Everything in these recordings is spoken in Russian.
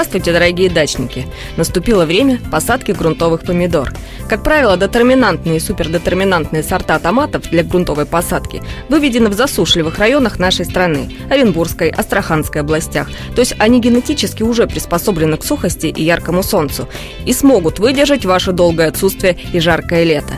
Здравствуйте, дорогие дачники! Наступило время посадки грунтовых помидор. Как правило, детерминантные и супердетерминантные сорта томатов для грунтовой посадки выведены в засушливых районах нашей страны – Оренбургской, Астраханской областях. То есть они генетически уже приспособлены к сухости и яркому солнцу и смогут выдержать ваше долгое отсутствие и жаркое лето.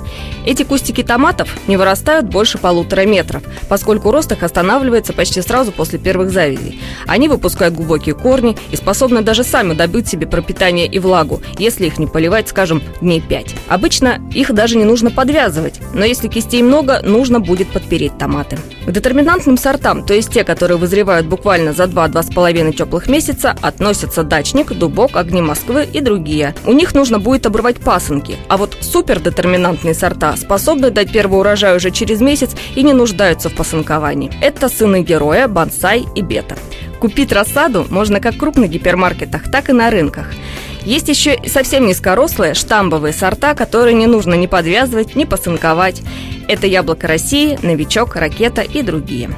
Эти кустики томатов не вырастают больше полутора метров, поскольку рост их останавливается почти сразу после первых завязей. Они выпускают глубокие корни и способны даже сами добыть себе пропитание и влагу, если их не поливать, скажем, дней 5. Обычно их даже не нужно подвязывать, но если кистей много, нужно будет подпереть томаты. К детерминантным сортам, то есть те, которые вызревают буквально за 2-2,5 теплых месяца, относятся дачник, дубок, огни Москвы и другие. У них нужно будет обрывать пасынки, а вот супердетерминантные сорта способны дать первый урожай уже через месяц и не нуждаются в посынковании. Это сыны героя, бонсай и бета. Купить рассаду можно как в крупных гипермаркетах, так и на рынках. Есть еще совсем низкорослые штамбовые сорта, которые не нужно ни подвязывать, ни посынковать. Это яблоко России, новичок, ракета и другие.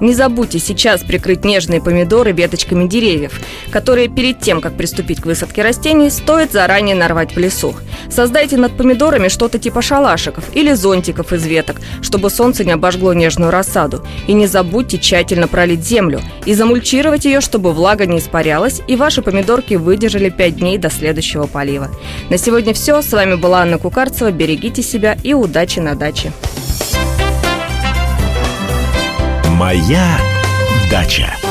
Не забудьте сейчас прикрыть нежные помидоры веточками деревьев, которые перед тем, как приступить к высадке растений, стоит заранее нарвать в лесу. Создайте над помидорами что-то типа шалашиков или зонтиков из веток, чтобы солнце не обожгло нежную рассаду. И не забудьте тщательно пролить землю и замульчировать ее, чтобы влага не испарялась и ваши помидорки выдержали 5 дней до следующего полива. На сегодня все. С вами была Анна Кукарцева. Берегите себя и удачи на даче. Моя дача.